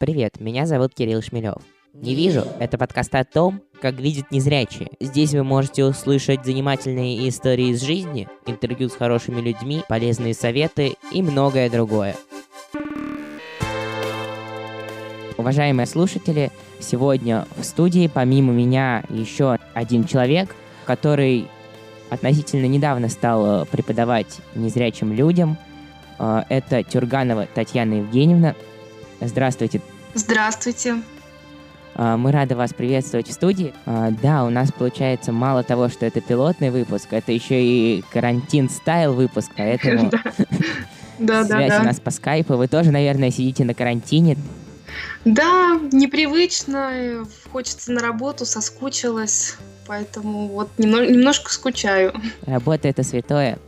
Привет, меня зовут Кирилл Шмелев. Не вижу – это подкаст о том, как видят незрячие. Здесь вы можете услышать занимательные истории из жизни, интервью с хорошими людьми, полезные советы и многое другое. Уважаемые слушатели, сегодня в студии помимо меня еще один человек, который относительно недавно стал преподавать незрячим людям. Э, это Тюрганова Татьяна Евгеньевна. Здравствуйте. Здравствуйте. А, мы рады вас приветствовать в студии. А, да, у нас получается мало того, что это пилотный выпуск, это еще и карантин стайл выпуск, поэтому да, связь да, у нас по скайпу. Вы тоже, наверное, сидите на карантине. Да, непривычно, хочется на работу, соскучилась, поэтому вот немножко скучаю. Работа это святое.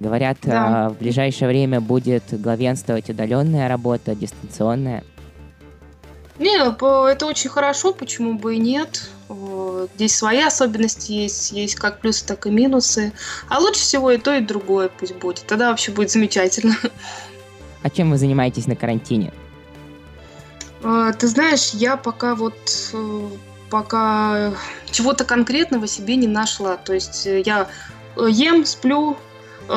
Говорят, да. в ближайшее время будет главенствовать удаленная работа, дистанционная. Не, это очень хорошо, почему бы и нет. Здесь свои особенности есть, есть как плюсы, так и минусы. А лучше всего и то, и другое пусть будет. Тогда вообще будет замечательно. А чем вы занимаетесь на карантине? А, ты знаешь, я пока вот э, пока чего-то конкретного себе не нашла. То есть э, я э, ем, сплю,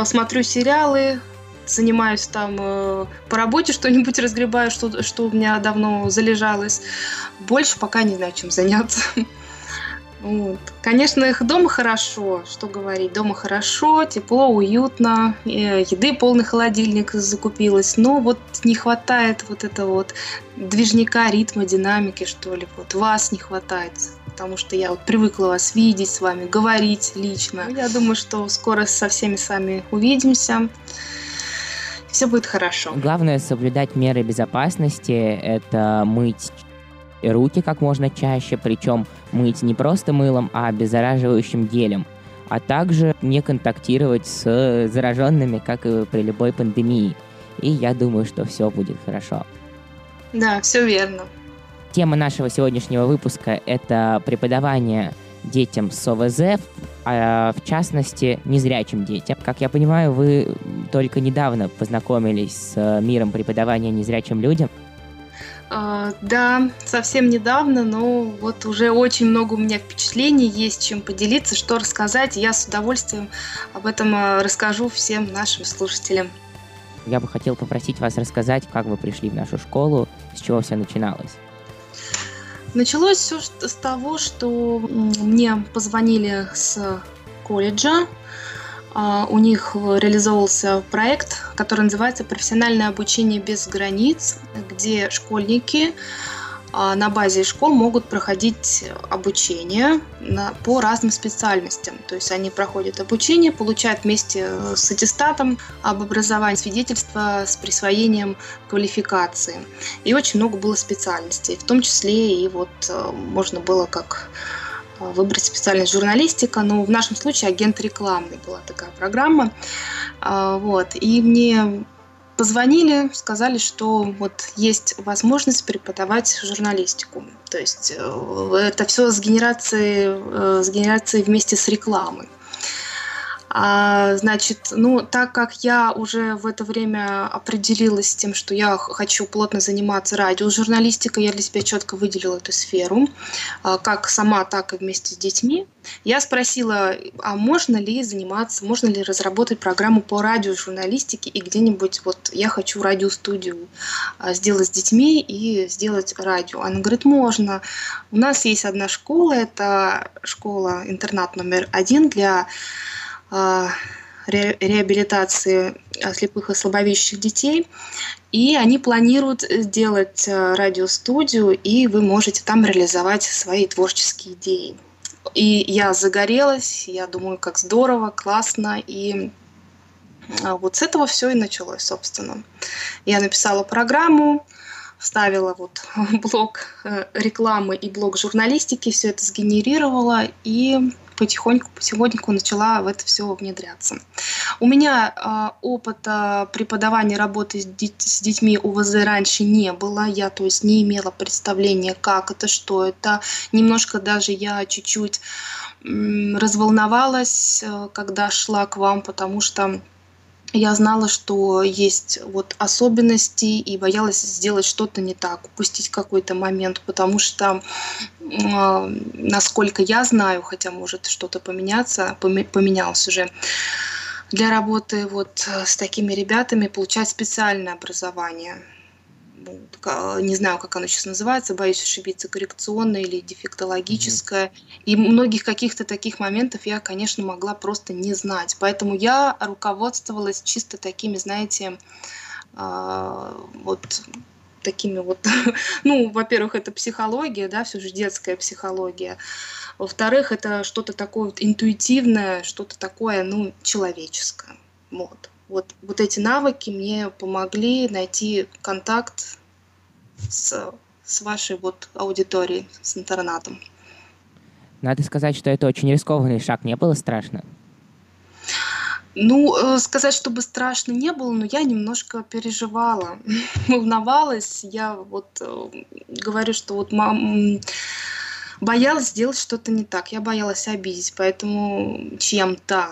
смотрю сериалы, занимаюсь там э, по работе, что-нибудь разгребаю, что, что у меня давно залежалось. Больше пока не знаю, чем заняться. Вот. Конечно, их дома хорошо, что говорить, дома хорошо, тепло, уютно, э, еды полный холодильник закупилась, но вот не хватает вот этого вот движника, ритма, динамики, что ли, вот вас не хватает, потому что я вот привыкла вас видеть с вами, говорить лично. Я думаю, что скоро со всеми с вами увидимся все будет хорошо. Главное соблюдать меры безопасности, это мыть руки как можно чаще, причем мыть не просто мылом, а обеззараживающим гелем, а также не контактировать с зараженными, как и при любой пандемии. И я думаю, что все будет хорошо. Да, все верно. Тема нашего сегодняшнего выпуска — это преподавание детям с ОВЗ, а в частности незрячим детям. Как я понимаю, вы только недавно познакомились с э, миром преподавания незрячим людям. Uh, да, совсем недавно, но вот уже очень много у меня впечатлений есть, чем поделиться, что рассказать. Я с удовольствием об этом э, расскажу всем нашим слушателям. Я бы хотел попросить вас рассказать, как вы пришли в нашу школу, с чего все начиналось. Началось все с того, что мне позвонили с колледжа. А, у них реализовывался проект, который называется «Профессиональное обучение без границ», где школьники на базе школ могут проходить обучение на, по разным специальностям. То есть они проходят обучение, получают вместе э, с аттестатом об образовании свидетельство с присвоением квалификации. И очень много было специальностей, в том числе и вот э, можно было как э, выбрать специальность журналистика, но в нашем случае агент рекламный была такая программа. А, вот. И мне позвонили, сказали, что вот есть возможность преподавать журналистику. То есть э, это все с генерацией, э, с генерацией вместе с рекламой. А, значит, ну, так как я уже в это время определилась с тем, что я хочу плотно заниматься радиожурналистикой, я для себя четко выделила эту сферу, а, как сама, так и вместе с детьми, я спросила, а можно ли заниматься, можно ли разработать программу по радиожурналистике и где-нибудь вот я хочу радиостудию а, сделать с детьми и сделать радио. Она говорит, можно. У нас есть одна школа, это школа-интернат номер один для реабилитации слепых и слабовидящих детей. И они планируют сделать а, радиостудию, и вы можете там реализовать свои творческие идеи. И я загорелась, я думаю, как здорово, классно, и а, вот с этого все и началось, собственно. Я написала программу, вставила вот блок э, рекламы и блок журналистики, все это сгенерировала, и потихоньку, потихоньку начала в это все внедряться. У меня э, опыта преподавания работы с, дет- с детьми УВЗ раньше не было. Я, то есть, не имела представления, как это, что это. Немножко даже я чуть-чуть разволновалась, э, когда шла к вам, потому что я знала, что есть вот особенности и боялась сделать что-то не так, упустить какой-то момент, потому что, э, насколько я знаю, хотя может что-то поменяться, поменялось уже, для работы вот с такими ребятами получать специальное образование – не знаю, как оно сейчас называется, боюсь ошибиться, коррекционное или дефектологическое. Mm-hmm. И многих каких-то таких моментов я, конечно, могла просто не знать. Поэтому я руководствовалась чисто такими, знаете, э, вот такими вот, ну, во-первых, это психология, да, все же детская психология. Во-вторых, это что-то такое вот интуитивное, что-то такое, ну, человеческое. Вот вот, вот эти навыки мне помогли найти контакт с, с вашей вот аудиторией, с интернатом. Надо сказать, что это очень рискованный шаг. Не было страшно? Ну, э, сказать, чтобы страшно не было, но я немножко переживала, волновалась. Я вот э, говорю, что вот мам боялась сделать что-то не так. Я боялась обидеть, поэтому чем-то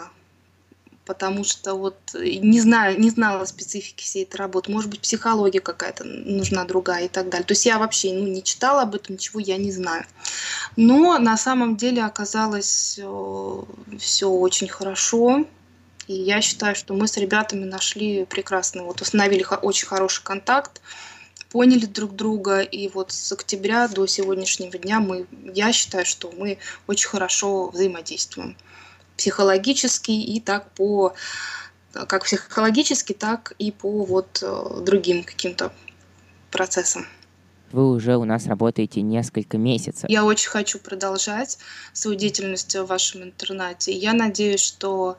потому что вот э, не знаю, не знала специфики всей этой работы. Может быть, психология какая-то нужна другая и так далее. То есть я вообще ну, не читала об этом, ничего я не знаю. Но на самом деле оказалось э, все очень хорошо. И я считаю, что мы с ребятами нашли прекрасно, вот установили очень хороший контакт, поняли друг друга, и вот с октября до сегодняшнего дня мы, я считаю, что мы очень хорошо взаимодействуем психологически и так по как психологически, так и по вот э, другим каким-то процессам. Вы уже у нас работаете несколько месяцев. Я очень хочу продолжать свою деятельность в вашем интернате. Я надеюсь, что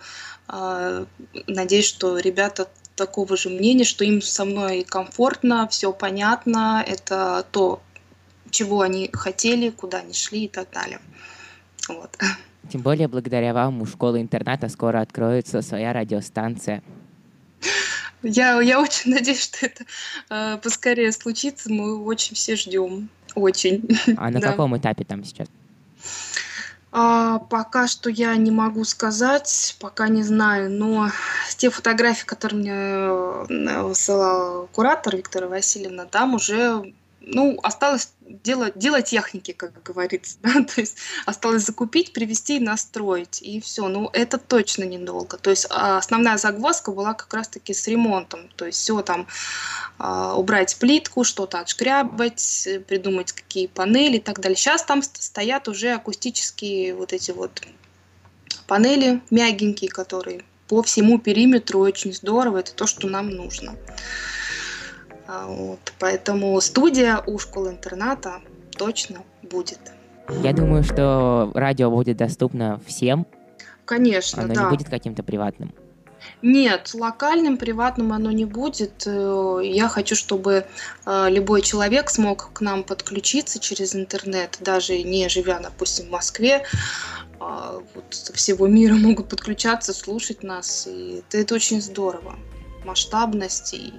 э, надеюсь, что ребята такого же мнения, что им со мной комфортно, все понятно, это то, чего они хотели, куда они шли и так далее. Вот. Тем более, благодаря вам у школы-интерната скоро откроется своя радиостанция. Я, я очень надеюсь, что это э, поскорее случится. Мы очень все ждем. Очень. А на да. каком этапе там сейчас? А, пока что я не могу сказать, пока не знаю, но те фотографии, которые мне э, высылал куратор Виктора Васильевна, там уже ну, осталось дело, дело техники, как говорится, да? то есть осталось закупить, привезти и настроить, и все. Ну, это точно недолго. То есть а, основная загвоздка была как раз-таки с ремонтом, то есть все там а, убрать плитку, что-то отшкрябать, придумать какие панели и так далее. Сейчас там стоят уже акустические вот эти вот панели мягенькие, которые по всему периметру очень здорово, это то, что нам нужно. А, вот, поэтому студия у школы-интерната точно будет. Я думаю, что радио будет доступно всем. Конечно, оно да. не будет каким-то приватным. Нет, локальным, приватным оно не будет. Э, я хочу, чтобы э, любой человек смог к нам подключиться через интернет, даже не живя, допустим, в Москве. А, вот со всего мира могут подключаться, слушать нас. И это, это очень здорово. Масштабность и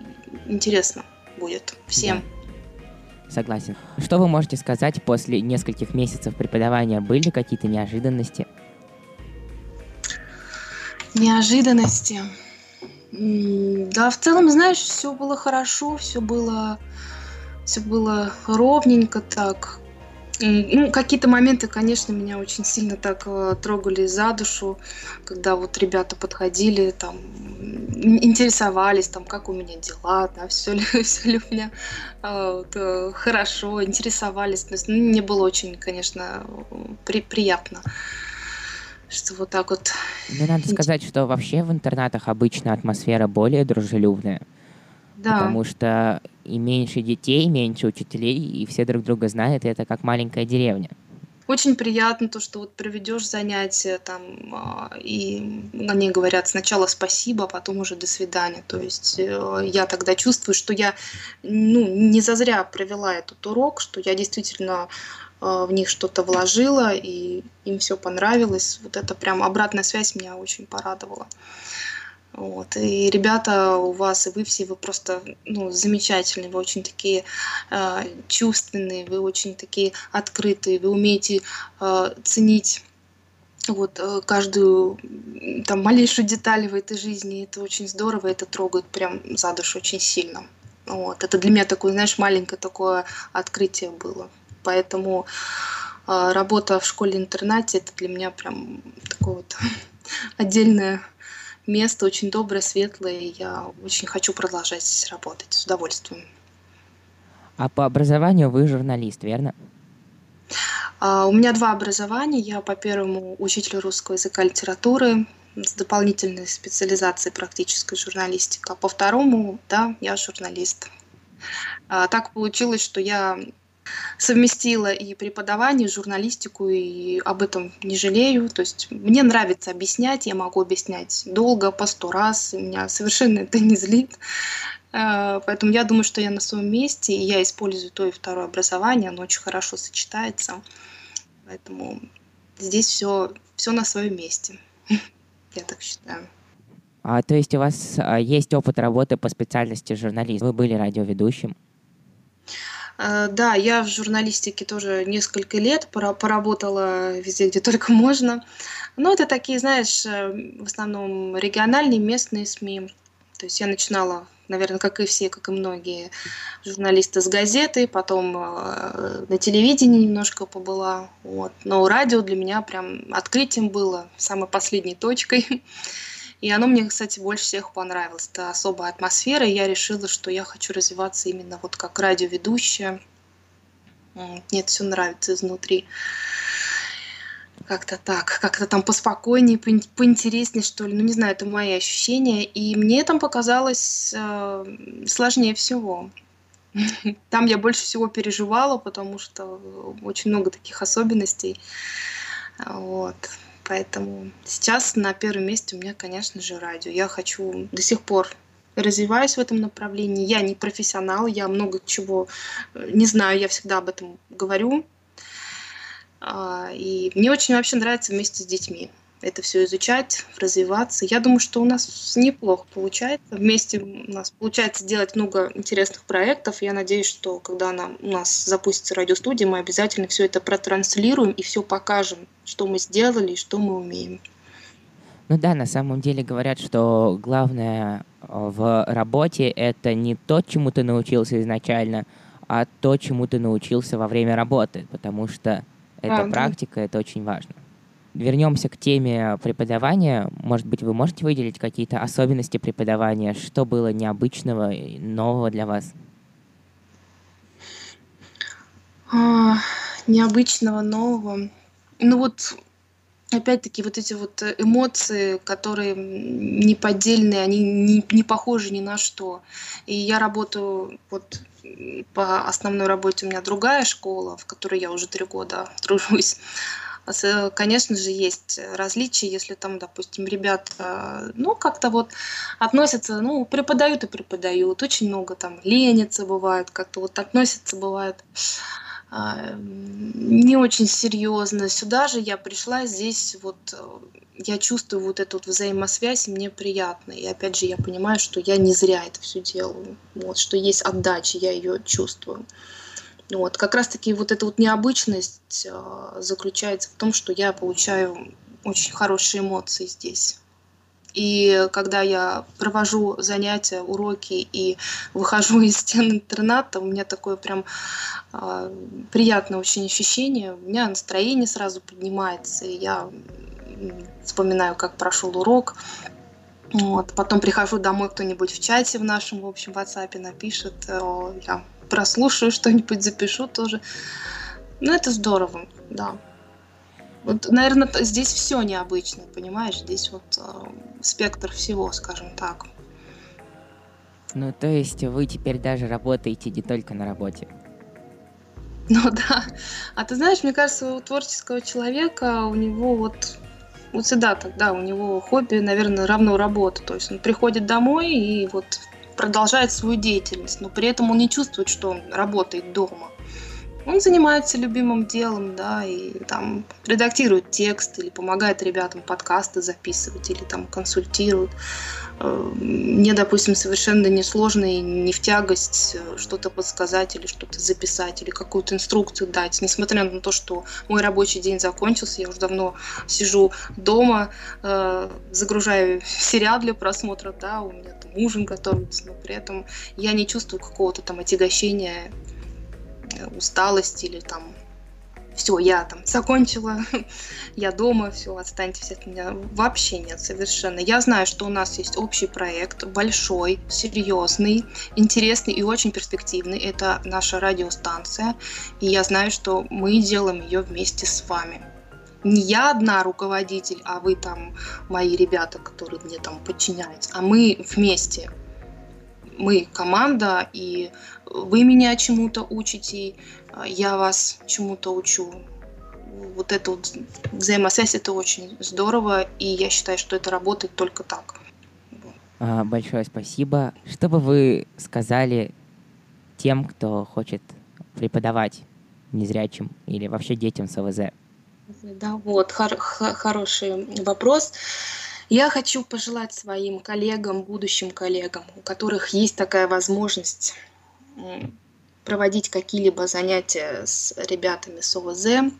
интересно будет всем. Да. Согласен. Что вы можете сказать после нескольких месяцев преподавания? Были какие-то неожиданности? Неожиданности. Да, в целом, знаешь, все было хорошо, все было, все было ровненько так. Ну, какие-то моменты, конечно, меня очень сильно так э, трогали за душу, когда вот ребята подходили, там, интересовались, там, как у меня дела, да, все ли, все ли у меня а, вот, э, хорошо, интересовались. То есть, ну, мне было очень, конечно, при, приятно что вот так вот. Ну, надо сказать, что вообще в интернатах обычно атмосфера более дружелюбная. Да. Потому что и меньше детей, меньше учителей, и все друг друга знают, и это как маленькая деревня. Очень приятно то, что вот проведешь занятия там, а, и они говорят сначала спасибо, а потом уже до свидания. То есть э, я тогда чувствую, что я ну, не зазря провела этот урок, что я действительно а, в них что-то вложила, и им все понравилось. Вот это прям обратная связь меня очень порадовала. Вот. И ребята у вас, и вы все, вы просто ну, замечательные, вы очень такие э, чувственные, вы очень такие открытые, вы умеете э, ценить вот э, каждую там малейшую деталь в этой жизни. Это очень здорово, это трогает прям за душу очень сильно. Вот. Это для меня такое, знаешь, маленькое такое открытие было. Поэтому э, работа в школе-интернате это для меня прям такое вот отдельное место, очень доброе, светлое. Я очень хочу продолжать здесь работать с удовольствием. А по образованию вы журналист, верно? А, у меня два образования. Я по первому учитель русского языка и литературы с дополнительной специализацией практической журналистика. По второму, да, я журналист. А, так получилось, что я совместила и преподавание, и журналистику, и об этом не жалею. То есть мне нравится объяснять, я могу объяснять долго, по сто раз, меня совершенно это не злит. А, поэтому я думаю, что я на своем месте, и я использую то и второе образование, оно очень хорошо сочетается. Поэтому здесь все, все на своем месте. Я так считаю. А, то есть у вас а, есть опыт работы по специальности журналист? Вы были радиоведущим? А, да, я в журналистике тоже несколько лет поработала везде, где только можно. Но это такие, знаешь, э, в основном региональные, местные СМИ. То есть я начинала наверное, как и все, как и многие журналисты с газеты, потом э, на телевидении немножко побыла. Вот. Но радио для меня прям открытием было, самой последней точкой. И оно мне, кстати, больше всех понравилось. Это особая атмосфера, и я решила, что я хочу развиваться именно вот как радиоведущая. Мне все нравится изнутри как-то так, как-то там поспокойнее, поинтереснее, что ли. Ну, не знаю, это мои ощущения. И мне там показалось э, сложнее всего. Там я больше всего переживала, потому что очень много таких особенностей. Вот. Поэтому сейчас на первом месте у меня, конечно же, радио. Я хочу до сих пор развиваюсь в этом направлении. Я не профессионал, я много чего э, не знаю, я всегда об этом говорю. А, и мне очень вообще нравится вместе с детьми это все изучать, развиваться. Я думаю, что у нас неплохо получается. Вместе у нас получается делать много интересных проектов. Я надеюсь, что когда она, у нас запустится радиостудия, мы обязательно все это протранслируем и все покажем, что мы сделали и что мы умеем. Ну да, на самом деле говорят, что главное э, в работе это не то, чему ты научился изначально, а то, чему ты научился во время работы, потому что это а, практика, да. это очень важно. Вернемся к теме преподавания. Может быть, вы можете выделить какие-то особенности преподавания? Что было необычного нового для вас? А, необычного, нового. Ну вот, опять-таки, вот эти вот эмоции, которые неподдельные, они не, не похожи ни на что. И я работаю вот по основной работе у меня другая школа, в которой я уже три года тружусь. Конечно же, есть различия, если там, допустим, ребята, ну, как-то вот относятся, ну, преподают и преподают, очень много там ленится бывает, как-то вот относятся бывает а, не очень серьезно. Сюда же я пришла, здесь вот я чувствую вот эту вот взаимосвязь, и мне приятно. И опять же, я понимаю, что я не зря это все делаю. Вот, что есть отдача, я ее чувствую. Вот, как раз-таки вот эта вот необычность э, заключается в том, что я получаю очень хорошие эмоции здесь. И когда я провожу занятия, уроки и выхожу из стен интерната, у меня такое прям э, приятное очень ощущение. У меня настроение сразу поднимается, и я вспоминаю, как прошел урок. Вот. Потом прихожу домой, кто-нибудь в чате в нашем, в общем, WhatsApp напишет, я прослушаю что-нибудь, запишу тоже. Ну, это здорово, да. Вот, наверное, здесь все необычно, понимаешь? Здесь вот э, спектр всего, скажем так. Ну, то есть вы теперь даже работаете не только на работе? Ну да. А ты знаешь, мне кажется, у творческого человека, у него вот вот всегда так, да, у него хобби, наверное, равно работа. То есть он приходит домой и вот продолжает свою деятельность, но при этом он не чувствует, что он работает дома. Он занимается любимым делом, да, и там редактирует текст или помогает ребятам подкасты записывать или там консультирует. Э, мне, допустим, совершенно несложно и не в тягость э, что-то подсказать или что-то записать или какую-то инструкцию дать. Несмотря на то, что мой рабочий день закончился, я уже давно сижу дома, э, загружаю сериал для просмотра, да, у меня там ужин готовится, но при этом я не чувствую какого-то там отягощения, усталости или там все, я там закончила, я дома, все, отстаньте от меня. Вообще нет, совершенно. Я знаю, что у нас есть общий проект, большой, серьезный, интересный и очень перспективный. Это наша радиостанция, и я знаю, что мы делаем ее вместе с вами. Не я одна руководитель, а вы там мои ребята, которые мне там подчиняются, а мы вместе. Мы команда, и вы меня чему-то учите, а, я вас чему-то учу. Вот эта вот взаимосвязь, это очень здорово, и я считаю, что это работает только так. А, большое спасибо. Что бы вы сказали тем, кто хочет преподавать незрячим или вообще детям с ОВЗ? Да, вот, хор- хороший вопрос. Я хочу пожелать своим коллегам, будущим коллегам, у которых есть такая возможность проводить какие-либо занятия с ребятами с ОВЗ,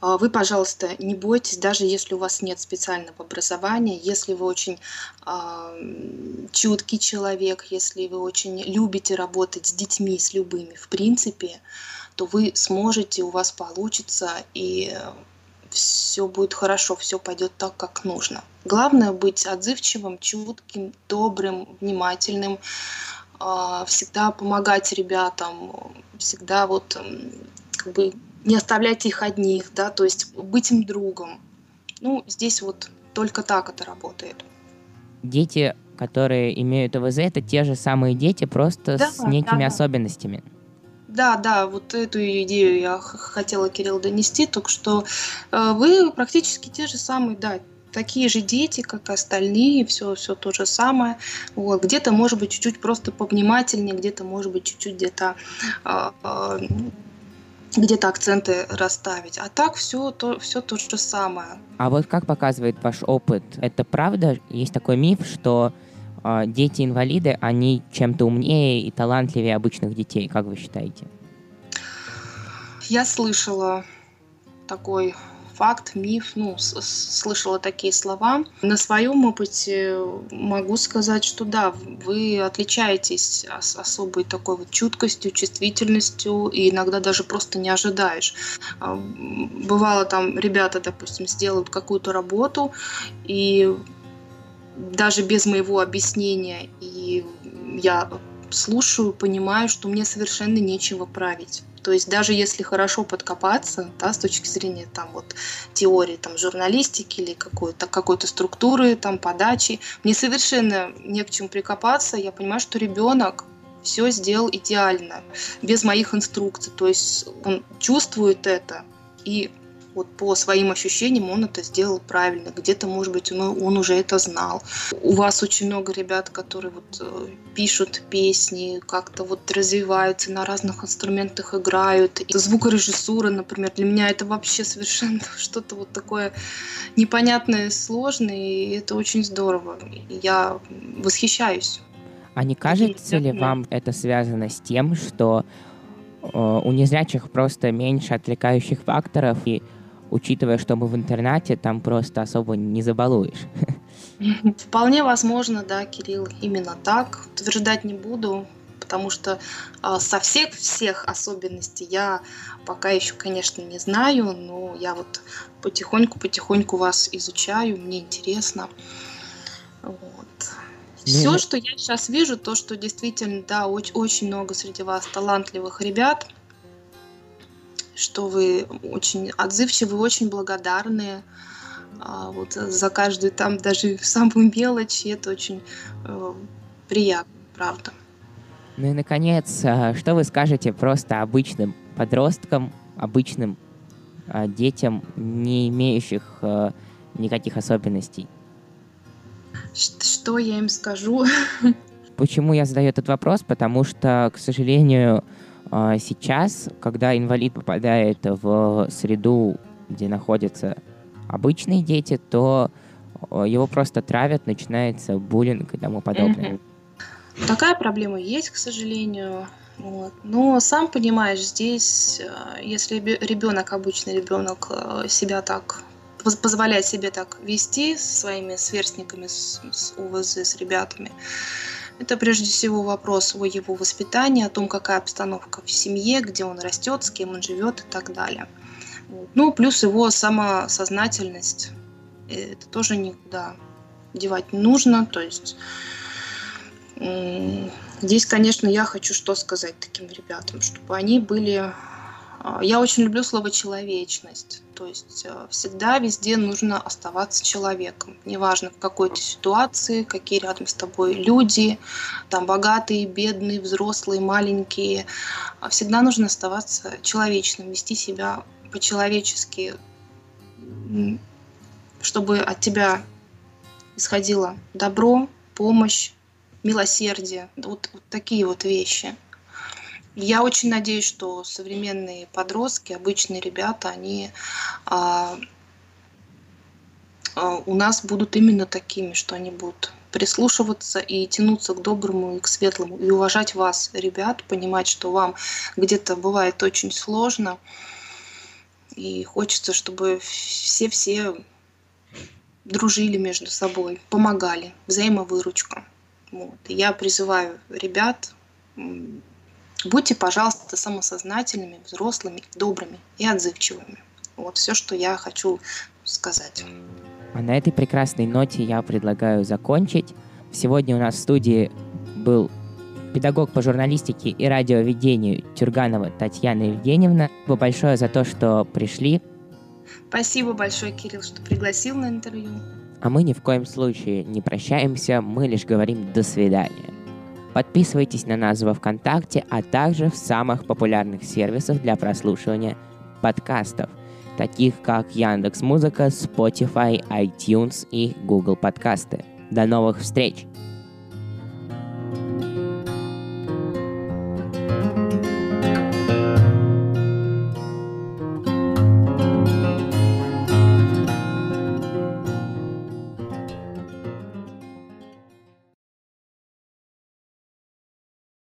а, вы, пожалуйста, не бойтесь, даже если у вас нет специального образования, если вы очень э, чуткий человек, если вы очень любите работать с детьми, с любыми, в принципе, то вы сможете, у вас получится, и все будет хорошо, все пойдет так, как нужно. Главное быть отзывчивым, чутким, добрым, внимательным, а, всегда помогать ребятам, всегда вот как бы не оставлять их одних, да, то есть быть им другом. Ну, здесь вот только так это работает. Дети, которые имеют ОВЗ, это те же самые дети, просто да, с некими да. особенностями. Да, да, вот эту идею я хотела, Кирилл, донести, только что э, вы практически те же самые, да, такие же дети, как и остальные, все, все то же самое. Вот. Где-то, может быть, чуть-чуть просто повнимательнее, где-то, может быть, чуть-чуть где-то э, э, где-то акценты расставить. А так все то, все то же самое. А вот как показывает ваш опыт, это правда? Есть такой миф, что дети-инвалиды, они чем-то умнее и талантливее обычных детей, как вы считаете? Я слышала такой факт, миф, ну, слышала такие слова. На своем опыте могу сказать, что да, вы отличаетесь особой такой вот чуткостью, чувствительностью, и иногда даже просто не ожидаешь. А, бывало там ребята, допустим, сделают какую-то работу, и даже без моего объяснения, и я слушаю, понимаю, что мне совершенно нечего править. То есть даже если хорошо подкопаться, да, с точки зрения там вот теории там журналистики или какой-то какой-то структуры там подачи, мне совершенно не к чему прикопаться. Я понимаю, что ребенок все сделал идеально, без моих инструкций. То есть он чувствует это и вот по своим ощущениям он это сделал правильно. Где-то, может быть, он, он уже это знал. У вас очень много ребят, которые вот э, пишут песни, как-то вот развиваются, на разных инструментах играют. И звукорежиссура, например, для меня это вообще совершенно что-то вот такое непонятное, сложное, и это очень здорово. Я восхищаюсь. А не кажется ли вам это связано с тем, что э, у незрячих просто меньше отвлекающих факторов, и учитывая, что мы в интернате, там просто особо не забалуешь. Вполне возможно, да, Кирилл, именно так. Утверждать не буду, потому что а, со всех всех особенностей я пока еще, конечно, не знаю, но я вот потихоньку-потихоньку вас изучаю, мне интересно. Вот. Все, что я сейчас вижу, то, что действительно, да, очень, очень много среди вас талантливых ребят – что вы очень отзывчивы, очень благодарны а, вот за каждую там даже самую мелочь, и это очень э, приятно, правда. Ну и, наконец, а, что вы скажете просто обычным подросткам, обычным а, детям, не имеющих а, никаких особенностей? Что я им скажу? Почему я задаю этот вопрос? Потому что, к сожалению, сейчас, когда инвалид попадает в среду, где находятся обычные дети, то э, его просто травят, начинается буллинг и тому подобное. Такая проблема есть, к сожалению. Вот. Но сам понимаешь, здесь, э, если ребенок, обычный ребенок, себя так позволяет себе так вести со своими сверстниками, с, с УВЗ, с ребятами, это прежде всего вопрос о его воспитании, о том, какая обстановка в семье, где он растет, с кем он живет и так далее. Ну, плюс его самосознательность. Это тоже никуда девать не нужно. То есть здесь, конечно, я хочу что сказать таким ребятам, чтобы они были я очень люблю слово человечность. То есть э, всегда везде нужно оставаться человеком. Неважно в какой то ситуации, какие рядом с тобой люди, там богатые, бедные, взрослые, маленькие. А всегда нужно оставаться человечным, вести себя по-человечески, чтобы от тебя исходило добро, помощь, милосердие. Вот, вот такие вот вещи. Я очень надеюсь, что современные подростки, обычные ребята, они а, а, у нас будут именно такими, что они будут прислушиваться и тянуться к доброму и к светлому, и уважать вас, ребят, понимать, что вам где-то бывает очень сложно, и хочется, чтобы все-все дружили между собой, помогали, взаимовыручка. Вот. И я призываю ребят Будьте, пожалуйста, самосознательными, взрослыми, добрыми и отзывчивыми. Вот все, что я хочу сказать. А на этой прекрасной ноте я предлагаю закончить. Сегодня у нас в студии был педагог по журналистике и радиоведению Тюрганова Татьяна Евгеньевна. Спасибо большое за то, что пришли. Спасибо большое, Кирилл, что пригласил на интервью. А мы ни в коем случае не прощаемся, мы лишь говорим «до свидания». Подписывайтесь на нас во ВКонтакте, а также в самых популярных сервисах для прослушивания подкастов, таких как Яндекс Музыка, Spotify, iTunes и Google Подкасты. До новых встреч!